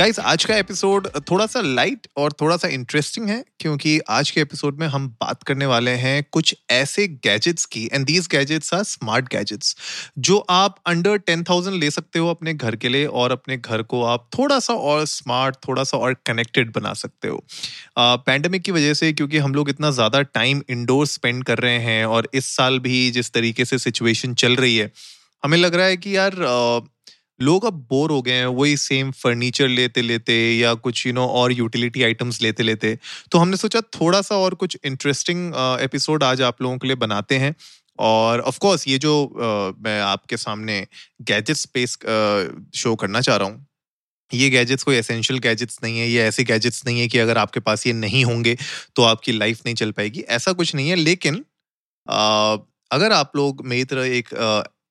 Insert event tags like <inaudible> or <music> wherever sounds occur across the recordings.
Guys आज का episode थोड़ा सा लाइट और थोड़ा सा इंटरेस्टिंग है, क्योंकि आज के एपिसोड में हम बात करने वाले हैं कुछ ऐसे गैजेट्स की and these gadgets are smart gadgets जो आप अंडर टेन थाउज़ेंड ले सकते हो अपने घर के लिए और अपने घर को आप थोड़ा सा और स्मार्ट थोड़ा सा और कनेक्टेड बना सकते हो। पैंडमिक की वजह से, क्योंकि हम लोग इतना ज़्यादा टाइम इंडोर स्पेंड कर रहे हैं और इस साल भी जिस तरीके से सिचुएशन चल रही है, हमें लग रहा है कि यार लोग अब बोर हो गए हैं वही सेम फर्नीचर लेते लेते या कुछ यू नो और यूटिलिटी आइटम्स लेते लेते तो हमने सोचा थोड़ा सा और कुछ इंटरेस्टिंग एपिसोड आज आप लोगों के लिए बनाते हैं। और ऑफ़ कोर्स ये जो uh, मैं आपके सामने गैजेट स्पेस शो करना चाह रहा हूँ ये गैजेट्स कोई एसेंशियल गैजेट्स नहीं है ये ऐसे गैजेट्स नहीं है कि अगर आपके पास ये नहीं होंगे तो आपकी लाइफ नहीं चल पाएगी ऐसा कुछ नहीं है। लेकिन आ, अगर आप लोग मेरी तरह एक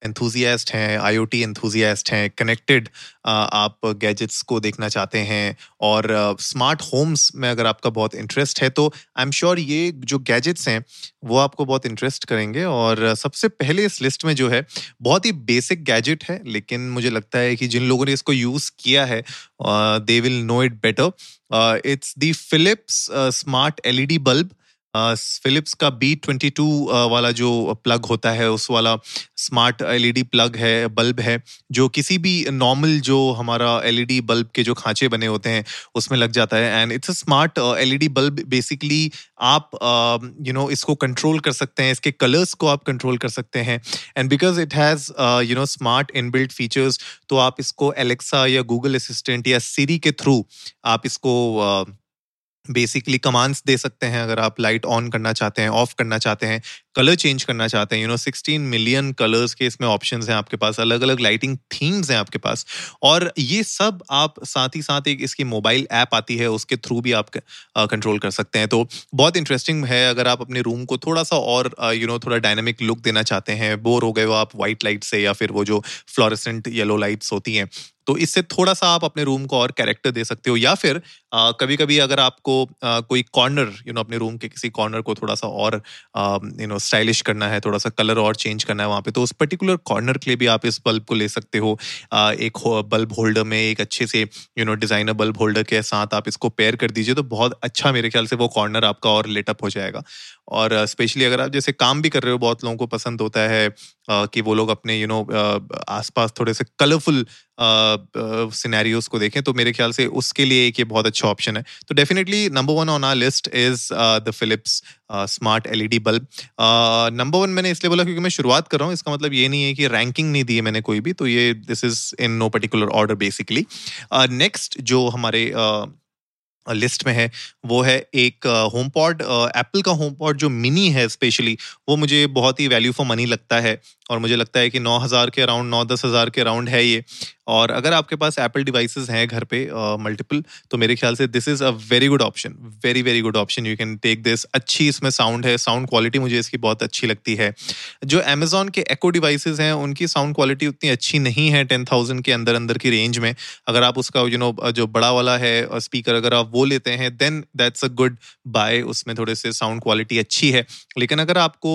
एंथुजियास्ट हैं आईओटी एंथुजियास्ट हैं कनेक्टेड आप गैजेट्स को देखना चाहते हैं और स्मार्ट होम्स में अगर आपका बहुत इंटरेस्ट है तो आई एम श्योर ये जो गैजेट्स हैं, वो आपको बहुत इंटरेस्ट करेंगे और सबसे पहले इस लिस्ट में जो है, बहुत ही बेसिक गैजेट है, लेकिन मुझे लगता है कि जिन लोगों ने इसको यूज़ किया है they will know it better it's the Philips smart LED bulb Philips का बी ट्वेंटी टू वाला जो प्लग होता है उस वाला स्मार्ट एलईडी प्लग है बल्ब है जो किसी भी नॉर्मल जो हमारा एलईडी बल्ब के जो खांचे बने होते हैं उसमें लग जाता है। And it's a smart LED bulb basically आप यू नो इसको कंट्रोल कर सकते हैं इसके कलर्स को आप कंट्रोल कर सकते हैं। And because it has you know smart inbuilt features तो आप इसको एलेक्सा या गूगल असिस्टेंट या सीरी के थ्रू आप इसको uh, बेसिकली कमांड्स दे सकते हैं, अगर आप लाइट ऑन करना चाहते हैं ऑफ़ करना चाहते हैं कलर चेंज करना चाहते हैं यू नो 16 मिलियन कलर्स के इसमें ऑप्शंस हैं आपके पास अलग अलग लाइटिंग थीम्स हैं आपके पास और ये सब आप साथ ही साथ एक इसकी मोबाइल ऐप आती है उसके थ्रू भी आप कंट्रोल कर सकते हैं। तो बहुत इंटरेस्टिंग है अगर आप अपने रूम को थोड़ा सा और यू नो थोड़ा डायनेमिक लुक देना चाहते हैं बोर हो गए हो आप व्हाइट लाइट से या फिर वो जो फ्लोरेसेंट येलो लाइट्स होती हैं तो इससे थोड़ा सा आप अपने रूम को और कैरेक्टर दे सकते हो या फिर आ, कभी कभी अगर आपको आ, कोई कॉर्नर यू नो अपने रूम के किसी कॉर्नर को थोड़ा सा और यू नो स्टाइलिश करना है थोड़ा सा कलर और चेंज करना है वहाँ पे तो उस पर्टिकुलर कॉर्नर के लिए भी आप इस बल्ब को ले सकते हो। एक बल्ब होल्डर में एक अच्छे से you know designer bulb holder के साथ आप इसको पेयर कर दीजिए तो बहुत अच्छा मेरे ख्याल से वो कॉर्नर आपका और लेटअप हो जाएगा। और स्पेशली अगर आप जैसे काम भी कर रहे हो बहुत लोगों को पसंद होता है कि वो लोग अपने यू नो आसपास थोड़े से कलरफुल सिनेरियोज को देखें तो मेरे ख्याल से उसके लिए एक ये बहुत अच्छा ऑप्शन है। तो definitely number one on our list is the Philips smart LED bulb number one मैंने इसलिए बोला क्योंकि मैं शुरुआत कर रहा हूँ इसका मतलब ये नहीं है कि रैंकिंग नहीं दी है मैंने कोई भी तो ये this is in no particular order basically next जो हमारे uh, लिस्ट में है, वो है एक होम पॉड एप्पल का होम पॉड जो मिनी है स्पेशली वो मुझे बहुत ही वैल्यू फॉर मनी लगता है। और मुझे लगता है कि नौ हज़ार के अराउंड नौ दस हज़ार के अराउंड है ये। और अगर आपके पास एप्पल डिवाइसेस हैं घर पे मल्टीपल uh, तो मेरे ख्याल से this is a very good option very very good option you can take this अच्छी इसमें साउंड है साउंड क्वालिटी मुझे इसकी बहुत अच्छी लगती है। जो अमेजोन के एको डिवाइसेस हैं उनकी साउंड क्वालिटी उतनी अच्छी नहीं है टेन थाउज़ेंड के अंदर अंदर की रेंज में। अगर आप उसका यू you नो know, जो बड़ा वाला है स्पीकर अगर आप वो लेते हैं then that's a good buy उसमें थोड़े से साउंड क्वालिटी अच्छी है। लेकिन अगर आपको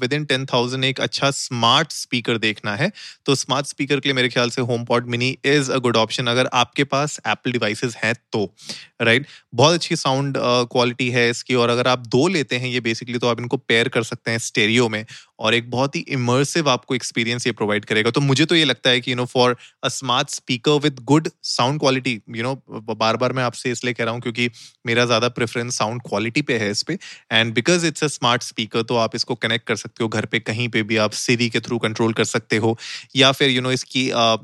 विद इन टेन थाउज़ेंड एक अच्छा स्मार्ट स्पीकर देखना है तो स्मार्ट स्पीकर के लिए मेरे ख्याल से HomePod mini is a good option अगर आपके पास एप्पल डिवाइसेज हैं तो। राइट? बहुत अच्छी साउंड क्वालिटी है इसकी और अगर आप दो लेते हैं ये बेसिकली तो आप इनको पेयर कर सकते हैं स्टेरियो में और एक बहुत ही इमर्सिव आपको एक्सपीरियंस ये प्रोवाइड करेगा तो मुझे तो ये लगता है कि you know for a smart speaker with good sound quality you know बार बार मैं आपसे इसलिए कह रहा हूँ क्योंकि मेरा ज़्यादा प्रेफरेंस साउंड क्वालिटी पे है इस पे and because it's a smart speaker तो आप इसको कनेक्ट कर सकते हो घर पे कहीं पे भी आप सीरी के थ्रू कंट्रोल कर सकते हो या फिर यू you नो know, इसकी uh,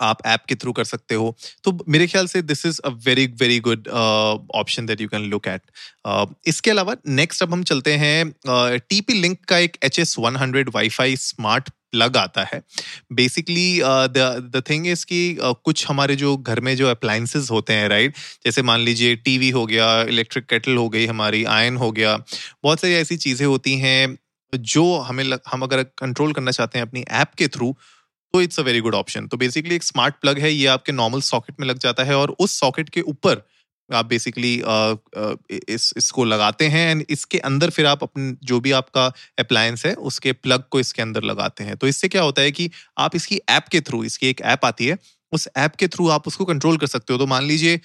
आप ऐप के थ्रू कर सकते हो। तो मेरे ख्याल से this is a very very good option that you can look at इसके अलावा नेक्स्ट अब हम चलते हैं टीपी uh, लिंक का एक H S one hundred wifi smart plug आता है। बेसिकली द थिंग इज़ कि uh, कुछ हमारे जो घर में जो अप्लाइंसेस होते हैं राइट जैसे मान लीजिए टीवी हो गया इलेक्ट्रिक केटल हो गई हमारी आयन हो गया बहुत सारी ऐसी चीज़ें होती हैं जो हमें लग, हम अगर कंट्रोल करना चाहते हैं अपनी ऐप के थ्रू तो it's a very good option तो बेसिकली एक स्मार्ट प्लग है, ये आपके नॉर्मल सॉकेट में लग जाता है और उस सॉकेट के ऊपर आप बेसिकली इस, इसको लगाते हैं एंड इसके अंदर फिर आप अपने, जो भी आपका अप्लायंस है, उसके प्लग को इसके अंदर लगाते हैं। तो इससे क्या होता है कि आप इसकी ऐप के थ्रू इसकी एक ऐप आती है, उस ऐप के थ्रू आप उसको कंट्रोल कर सकते हो। तो मान लीजिए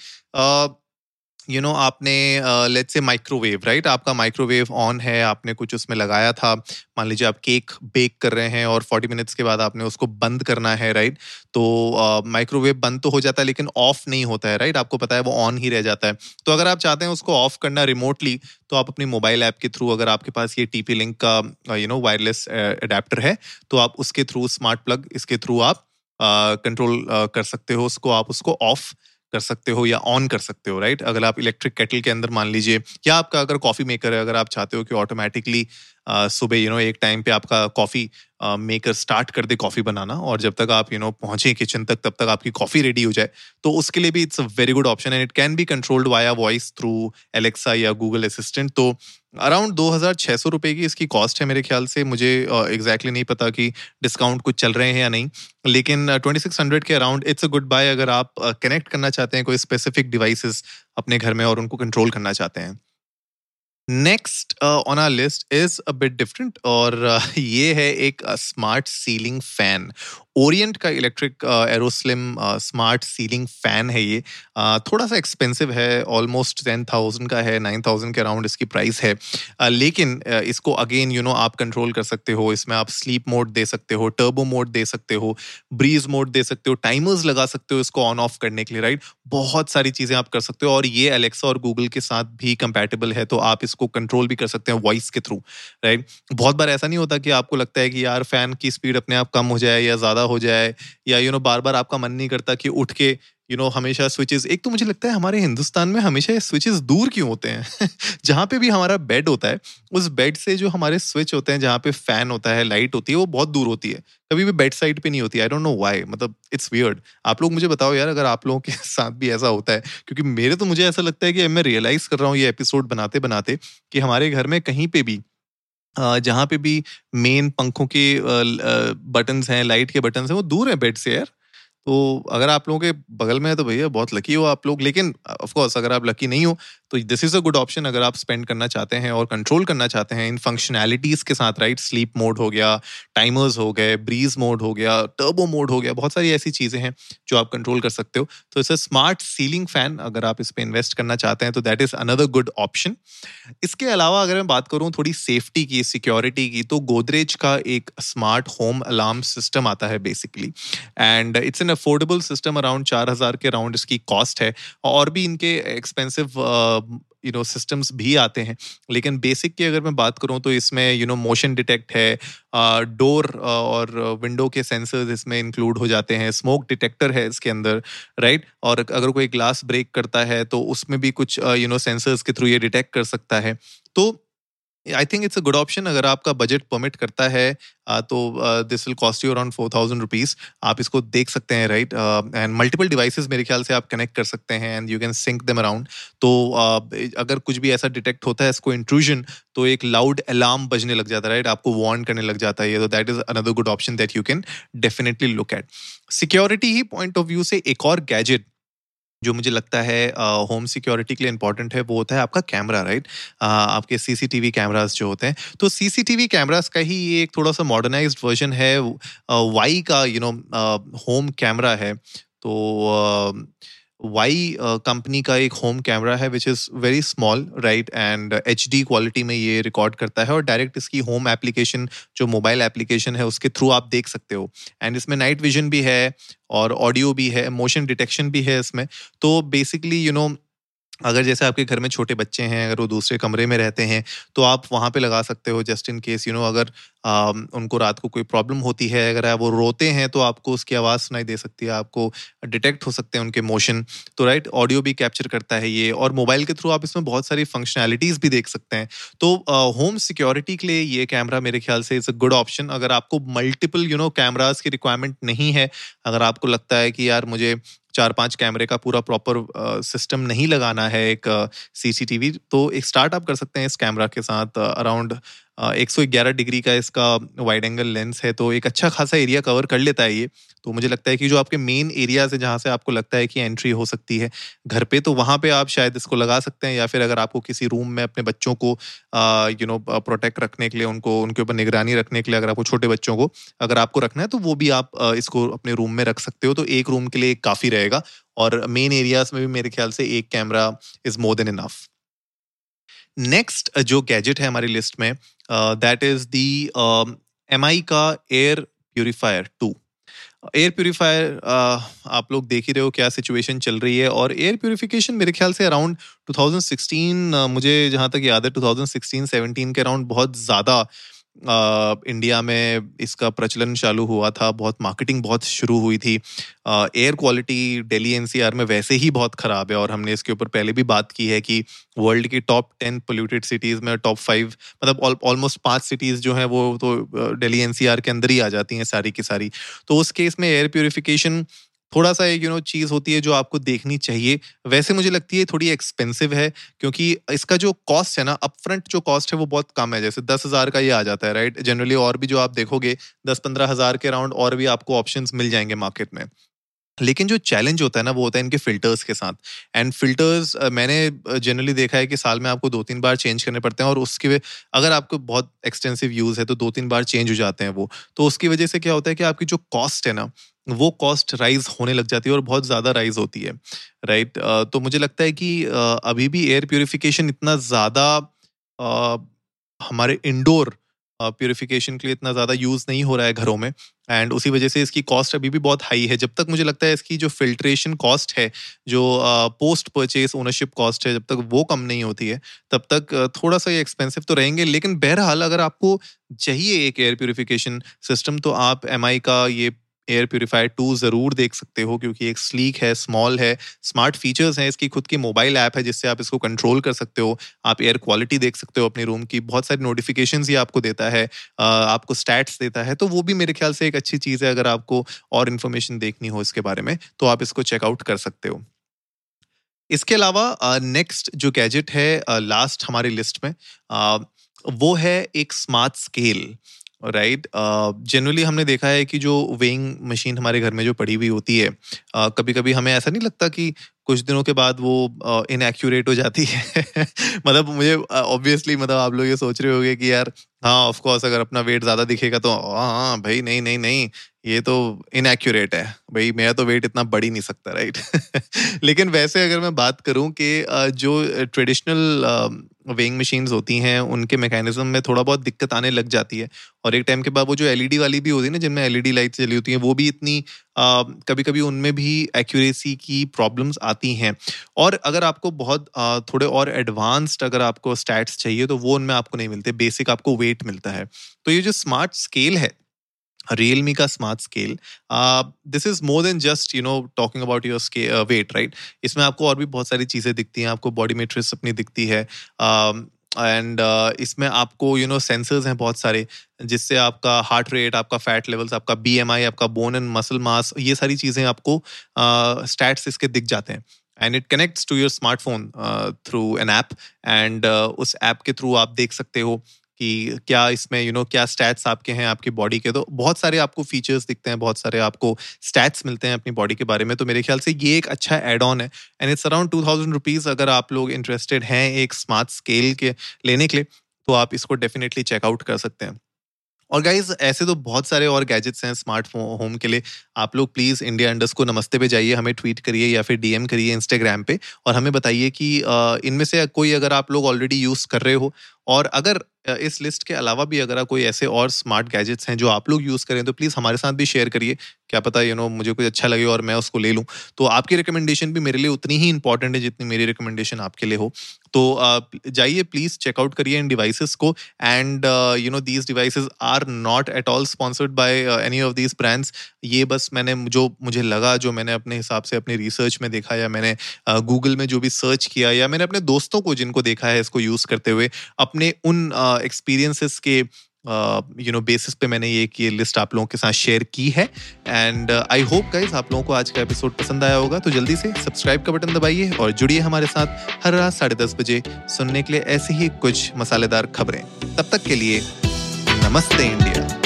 यू नो आपने लेट्स से माइक्रोवेव राइट आपका माइक्रोवेव ऑन है आपने कुछ उसमें लगाया था। मान लीजिए आप केक बेक कर रहे हैं और 40 मिनट्स के बाद आपने उसको बंद करना है राइट तो माइक्रोवेव uh, बंद तो हो जाता है लेकिन ऑफ़ नहीं होता है राइट आपको पता है वो ऑन ही रह जाता है। तो अगर आप चाहते हैं उसको ऑफ़ करना रिमोटली तो आप अपनी मोबाइल ऐप के थ्रू अगर आपके पास ये टीपी लिंक का यू नो वायरलेस अडेप्टर है तो आप उसके थ्रू स्मार्ट प्लग इसके थ्रू आप कंट्रोल uh, uh, कर सकते हो उसको आप उसको ऑफ़ कर सकते हो या ऑन कर सकते हो राइट अगर आप इलेक्ट्रिक केटल के अंदर मान लीजिए, या आपका अगर कॉफ़ी मेकर है, अगर आप चाहते हो कि ऑटोमेटिकली सुबह यू नो एक टाइम पे आपका कॉफ़ी मेकर स्टार्ट कर दे कॉफ़ी बनाना और जब तक आप यू नो पहुँचे किचन तक, तब तक आपकी कॉफ़ी रेडी हो जाए तो उसके लिए भी it's a very good option and it can be controlled via voice through Alexa या गूगल असिस्टेंट तो अराउंड दो हज़ार छह सौ रुपए की इसकी कॉस्ट है मेरे ख्याल से, मुझे एग्जैक्टली exactly नहीं पता कि डिस्काउंट कुछ चल रहे हैं या नहीं, लेकिन ट्वेंटी सिक्स हंड्रेड के around it's a good buy अगर आप कनेक्ट करना चाहते हैं कोई स्पेसिफिक डिवाइसेस अपने घर में और उनको कंट्रोल करना चाहते हैं। Next on our list is a bit different और uh, <laughs> ये है एक स्मार्ट सीलिंग फ़ैन ओरिएंट का electric Aeroslim smart ceiling fan है ये. Uh, थोड़ा सा एक्सपेंसिव है ऑलमोस्ट टेन थाउज़ेंड का है नाइन थाउज़ेंड के अराउंड इसकी प्राइस है. Uh, लेकिन uh, इसको अगेन यू नो आप कंट्रोल कर सकते हो इसमें आप स्लीप मोड दे सकते हो टर्बो मोड दे सकते हो ब्रीज मोड दे सकते हो टाइमर्स लगा सकते हो इसको ऑन ऑफ़ करने के लिए राइट बहुत सारी चीज़ें आप कर सकते हो और ये अलेक्सा और गूगल के साथ भी कंपेटेबल है तो आप इसको कंट्रोल भी कर सकते हैं वॉइस के थ्रू राइट बहुत बार ऐसा नहीं होता कि आपको लगता है कि यार फ़ैन की स्पीड अपने आप कम हो जाए या ज़्यादा हो जाए या यू नो बार बार आपका मन नहीं करता कि उठ के यू नो हमेशा स्विचेस एक तो मुझे लगता है हमारे हिंदुस्तान में हमेशा स्विचेस दूर क्यों होते हैं? <laughs> जहाँ पे भी हमारा बेड होता है, उस बेड से जो हमारे स्विच होते हैं, जहाँ पे फ़ैन होता है लाइट होती है, वो बहुत दूर होती है। कभी भी बेड साइड पे नहीं होती आई डोंट नो व्हाई मतलब इट्स वियर्ड आप लोग मुझे बताओ यार, अगर आप लोगों के <laughs> साथ भी ऐसा होता है, क्योंकि मेरे तो मुझे ऐसा लगता है कि मैं रियलाइज़ कर रहा हूँ ये एपिसोड बनाते बनाते कि हमारे घर में कहीं पे भी जहाँ पे भी मेन पंखों के बटन हैं लाइट के बटन हैं, वो दूर है बेड से यार। तो अगर आप लोगों के बगल में है तो भैया बहुत लकी हो आप लोग। लेकिन ऑफ़ कोर्स अगर आप लकी नहीं हो तो this is a good option अगर आप स्पेंड करना चाहते हैं और कंट्रोल करना चाहते हैं इन फंक्शनैलिटीज के साथ राइट स्लीप मोड हो गया टाइमर्स हो गए ब्रीज मोड हो गया टर्बो मोड हो गया, बहुत सारी ऐसी चीज़ें हैं जो आप कंट्रोल कर सकते हो। तो it's a smart ceiling fan अगर आप इस पर इन्वेस्ट करना चाहते हैं तो that is another good option इसके अलावा अगर मैं बात करूँ थोड़ी सेफ्टी की सिक्योरिटी की तो गोदरेज का एक स्मार्ट होम अलार्म सिस्टम आता है basically and it's an affordable system around चार हज़ार के अराउंड इसकी कॉस्ट है। और भी इनके एक्सपेंसिव यू नो सिस्टम्स भी आते हैं लेकिन बेसिक की अगर मैं बात करूँ तो इसमें यू नो मोशन डिटेक्ट है डोर uh, और विंडो के सेंसर्स इसमें इंक्लूड हो जाते हैं स्मोक डिटेक्टर है इसके अंदर राइट right? और अगर कोई ग्लास ब्रेक करता है तो उसमें भी कुछ यू नो सेंसर्स के थ्रू ये डिटेक्ट कर सकता है तो I think it's a good option अगर आपका बजट परमिट करता है तो this will cost you around four thousand rupees आप इसको देख सकते हैं राइट एंड मल्टीपल डिवाइसेस मेरे ख्याल से आप कनेक्ट कर सकते हैं and you can sync them around तो uh, अगर कुछ भी ऐसा डिटेक्ट होता है इसको इंट्रूजन तो एक लाउड अलार्म बजने लग जाता है राइट आपको वार्न करने लग जाता है तो that is another good option that you can definitely look at security he point of view से एक और गैजेट जो मुझे लगता है होम सिक्योरिटी के लिए इंपॉर्टेंट है, वो होता है आपका कैमरा राइट आपके सीसीटीवी कैमरास जो होते हैं। तो सीसीटीवी कैमरास का ही ये एक थोड़ा सा मॉडर्नाइज्ड वर्जन है वाई का यू नो होम कैमरा है। तो वाई कंपनी uh, का एक होम कैमरा है which is very small right and H D quality में ये रिकॉर्ड करता है और डायरेक्ट इसकी होम एप्लीकेशन जो मोबाइल एप्लीकेशन है उसके थ्रू आप देख सकते हो। एंड इसमें नाइट विजन भी है और ऑडियो भी है मोशन डिटेक्शन भी है इसमें। तो बेसिकली यू नो अगर जैसे आपके घर में छोटे बच्चे हैं अगर वो दूसरे कमरे में रहते हैं तो आप वहाँ पे लगा सकते हो just in case you know अगर आ, उनको रात को कोई प्रॉब्लम होती है अगर वो रोते हैं तो आपको उसकी आवाज़ सुनाई दे सकती है आपको डिटेक्ट हो सकते हैं उनके मोशन तो राइट ऑडियो भी कैप्चर करता है ये और मोबाइल के थ्रू आप इसमें बहुत सारी फंक्शनैलिटीज़ भी देख सकते हैं। तो होम सिक्योरिटी के लिए ये कैमरा मेरे ख्याल से इज़ अ गुड ऑप्शन अगर आपको मल्टीपल यू नो कैमराज की रिक्वायरमेंट नहीं है अगर आपको लगता है कि यार मुझे चार पाँच कैमरे का पूरा प्रॉपर सिस्टम नहीं लगाना है एक सीसीटीवी तो एक स्टार्टअप कर सकते हैं इस कैमरा के साथ अराउंड एक सौ ग्यारह डिग्री का इसका वाइड एंगल लेंस है तो एक अच्छा खासा एरिया कवर कर लेता है ये। तो मुझे लगता है कि जो आपके मेन एरियाज़ है जहाँ से आपको लगता है कि एंट्री हो सकती है, घर पे तो वहाँ पे आप शायद इसको लगा सकते हैं या फिर अगर आपको किसी रूम में अपने बच्चों को यू नो प्रोटेक्ट रखने के लिए, उनको, उनके ऊपर निगरानी रखने के लिए अगर आपको छोटे बच्चों को अगर आपको रखना है तो वो भी आप इसको अपने रूम में रख सकते हो। तो एक रूम के लिए काफ़ी रहेगा और मेन एरियाज़ में भी मेरे ख्याल से एक camera is more than enough next जो गैजेट है हमारी लिस्ट में that is the M I का air purifier two air purifier आप लोग देख ही रहे हो क्या सिचुएशन चल रही है और एयर प्योरीफिकेशन मेरे ख्याल से अराउंड 2016 uh, मुझे जहाँ तक याद है 2016-17 के अराउंड बहुत ज़्यादा इंडिया में इसका प्रचलन चालू हुआ था, बहुत मार्केटिंग बहुत शुरू हुई थी। एयर क्वालिटी दिल्ली एनसीआर में वैसे ही बहुत ख़राब है और हमने इसके ऊपर पहले भी बात की है कि वर्ल्ड की टॉप टेन पोल्यूटेड सिटीज़ में टॉप फाइव मतलब ऑलमोस्ट पाँच सिटीज़ जो हैं वो तो दिल्ली एनसीआर के अंदर ही आ जाती हैं सारी की सारी। तो उस केस में एयर प्योरीफिकेशन थोड़ा सा एक यू नो चीज़ होती है जो आपको देखनी चाहिए। वैसे मुझे लगती है थोड़ी एक्सपेंसिव है, क्योंकि इसका जो कॉस्ट है ना अपफ्रंट जो कॉस्ट है वो बहुत कम है। जैसे दस हज़ार का ये आ जाता है राइट जनरली और भी जो आप देखोगे दस पंद्रह हज़ार के अराउंड और भी आपको ऑप्शन मिल जाएँगे मार्केट में। लेकिन जो चैलेंज होता है ना, वो होता है इनके फिल्टर्स के साथ। एंड फिल्टर्स मैंने जनरली देखा है कि साल में आपको दो तीन बार चेंज करने पड़ते हैं और उसके वे, अगर आपको बहुत एक्सटेंसिव यूज़ है तो दो तीन बार चेंज हो जाते हैं वो। तो उसकी वजह से क्या होता है कि आपकी जो कॉस्ट है ना वो कॉस्ट राइज होने लग जाती है और बहुत ज़्यादा राइज होती है राइट तो मुझे लगता है कि अभी भी एयर प्योरिफिकेशन इतना ज़्यादा हमारे इंडोर प्योरिफिकेशन के लिए इतना ज़्यादा यूज़ नहीं हो रहा है घरों में एंड उसी वजह से इसकी कॉस्ट अभी भी बहुत हाई है। जब तक मुझे लगता है इसकी जो फिल्ट्रेशन कॉस्ट है, जो पोस्ट परचेज ओनरशिप कॉस्ट है, जब तक वो कम नहीं होती है, तब तक थोड़ा सा ये एक्सपेंसिव तो रहेंगे, लेकिन बहरहाल अगर आपको चाहिए एक एयर प्योरिफिकेशन सिस्टम तो आप एमआई का ये एयर प्योरीफायर टू ज़रूर देख सकते हो, क्योंकि एक स्लीक है स्मॉल है स्मार्ट फीचर्स हैं इसकी, खुद की मोबाइल ऐप है जिससे आप इसको कंट्रोल कर सकते हो, आप एयर क्वालिटी देख सकते हो अपने रूम की, बहुत सारी नोटिफिकेशन ही आपको देता है आपको स्टैट्स देता है तो वो भी मेरे ख्याल से एक अच्छी चीज़ है अगर आपको और इन्फॉर्मेशन देखनी हो इसके बारे में तो आप इसको चेकआउट कर सकते हो। इसके अलावा नेक्स्ट जो गैजेट है लास्ट हमारी लिस्ट में वो है एक स्मार्ट स्केल राइट जनरली हमने देखा है कि जो वेइंग मशीन हमारे घर में जो पड़ी हुई होती है uh, कभी कभी हमें ऐसा नहीं लगता कि कुछ दिनों के बाद वो इनएक्यूरेट हो जाती है। <laughs> मतलब मुझे ऑब्वियसली मतलब आप लोग ये सोच रहे होंगे कि यार हाँ ऑफ़ कोर्स अगर अपना वेट ज़्यादा दिखेगा तो हाँ हाँ भाई नहीं नहीं नहीं, ये तो इनएक्यूरेट है। भाई मेरा तो वेट इतना बढ़ ही नहीं सकता राइट <laughs> लेकिन वैसे अगर मैं बात करूँ कि जो ट्रेडिशनल वेइंग मशीन्स होती हैं, उनके मैकेनिज्म में थोड़ा बहुत दिक्कत आने लग जाती है। और एक टाइम के बाद वो जो एलईडी वाली भी होती है ना, जिनमें एलईडी लाइट चली होती हैं, वो भी इतनी कभी कभी उनमें भी एक्यूरेसी की प्रॉब्लम्स आती हैं। और अगर आपको बहुत थोड़े और एडवांस्ड अगर आपको स्टैट्स चाहिए तो वो उनमें आपको नहीं मिलते। बेसिक आपको वेट मिलता है। तो ये जो स्मार्ट स्केल है, Realme का smart scale this is more than just you know talking about your weight right इसमें आपको और भी बहुत सारी चीज़ें दिखती हैं। आपको बॉडी मेट्रिक्स अपनी दिखती है। एंड uh, इसमें आपको यू नो सेंसर्स हैं बहुत सारे जिससे आपका हार्ट रेट आपका फैट लेवल्स आपका बीएमआई आपका बोन एंड मसल मास ये सारी चीज़ें आपको स्टैट्स uh, इसके दिख जाते हैं। And it connects to your smartphone through an app and उस ऐप के थ्रू आप देख सकते हो कि क्या इसमें यू you नो know, क्या स्टैट्स आपके हैं आपकी बॉडी के? तो बहुत सारे आपको फीचर्स दिखते हैं बहुत सारे आपको स्टैट्स मिलते हैं अपनी बॉडी के बारे में। तो मेरे ख्याल से ये एक अच्छा एड ऑन है। And it's around two thousand rupees अगर आप लोग इंटरेस्टेड हैं एक स्मार्ट स्केल के लेने के लिए तो आप इसको डेफिनेटली चेकआउट कर सकते हैं। और गाइज़ ऐसे तो बहुत सारे और गैजेट्स हैं स्मार्ट होम के लिए। आप लोग प्लीज़ इंडिया अंडर्स को नमस्ते पे जाइए, हमें ट्वीट करिए या फिर डीएम करिए इंस्टाग्राम पे और हमें बताइए कि इनमें से कोई अगर आप लोग ऑलरेडी यूज़ कर रहे हो और अगर इस लिस्ट के अलावा भी अगर कोई ऐसे और स्मार्ट गैजेट्स हैं जो आप लोग यूज़ करें तो प्लीज़ हमारे साथ भी शेयर करिए। क्या पता यू नो मुझे कुछ अच्छा लगे और मैं उसको ले लूँ। तो आपकी रिकमेंडेशन भी मेरे लिए उतनी ही इंपॉर्टेंट है जितनी मेरी रिकमेंडेशन आपके लिए हो। तो जाइए प्लीज़ चेकआउट करिए इन डिवाइसेस को and you know these devices are not at all sponsored by any of these brands ये बस मैंने जो मुझे लगा, जो मैंने अपने हिसाब से अपनी रिसर्च में देखा या मैंने गूगल में जो भी सर्च किया या मैंने अपने दोस्तों को जिनको देखा है इसको यूज़ करते हुए, अपने उन एक्सपीरियंसेस के यू नो बेसिस पे मैंने ये ये लिस्ट आप लोगों के साथ शेयर की है। एंड आई होप गाइज़ आप लोगों को आज का एपिसोड पसंद आया होगा तो जल्दी से सब्सक्राइब का बटन दबाइए और जुड़िए हमारे साथ हर रात साढ़े दस बजे सुनने के लिए ऐसी ही कुछ मसालेदार खबरें। तब तक के लिए, नमस्ते इंडिया।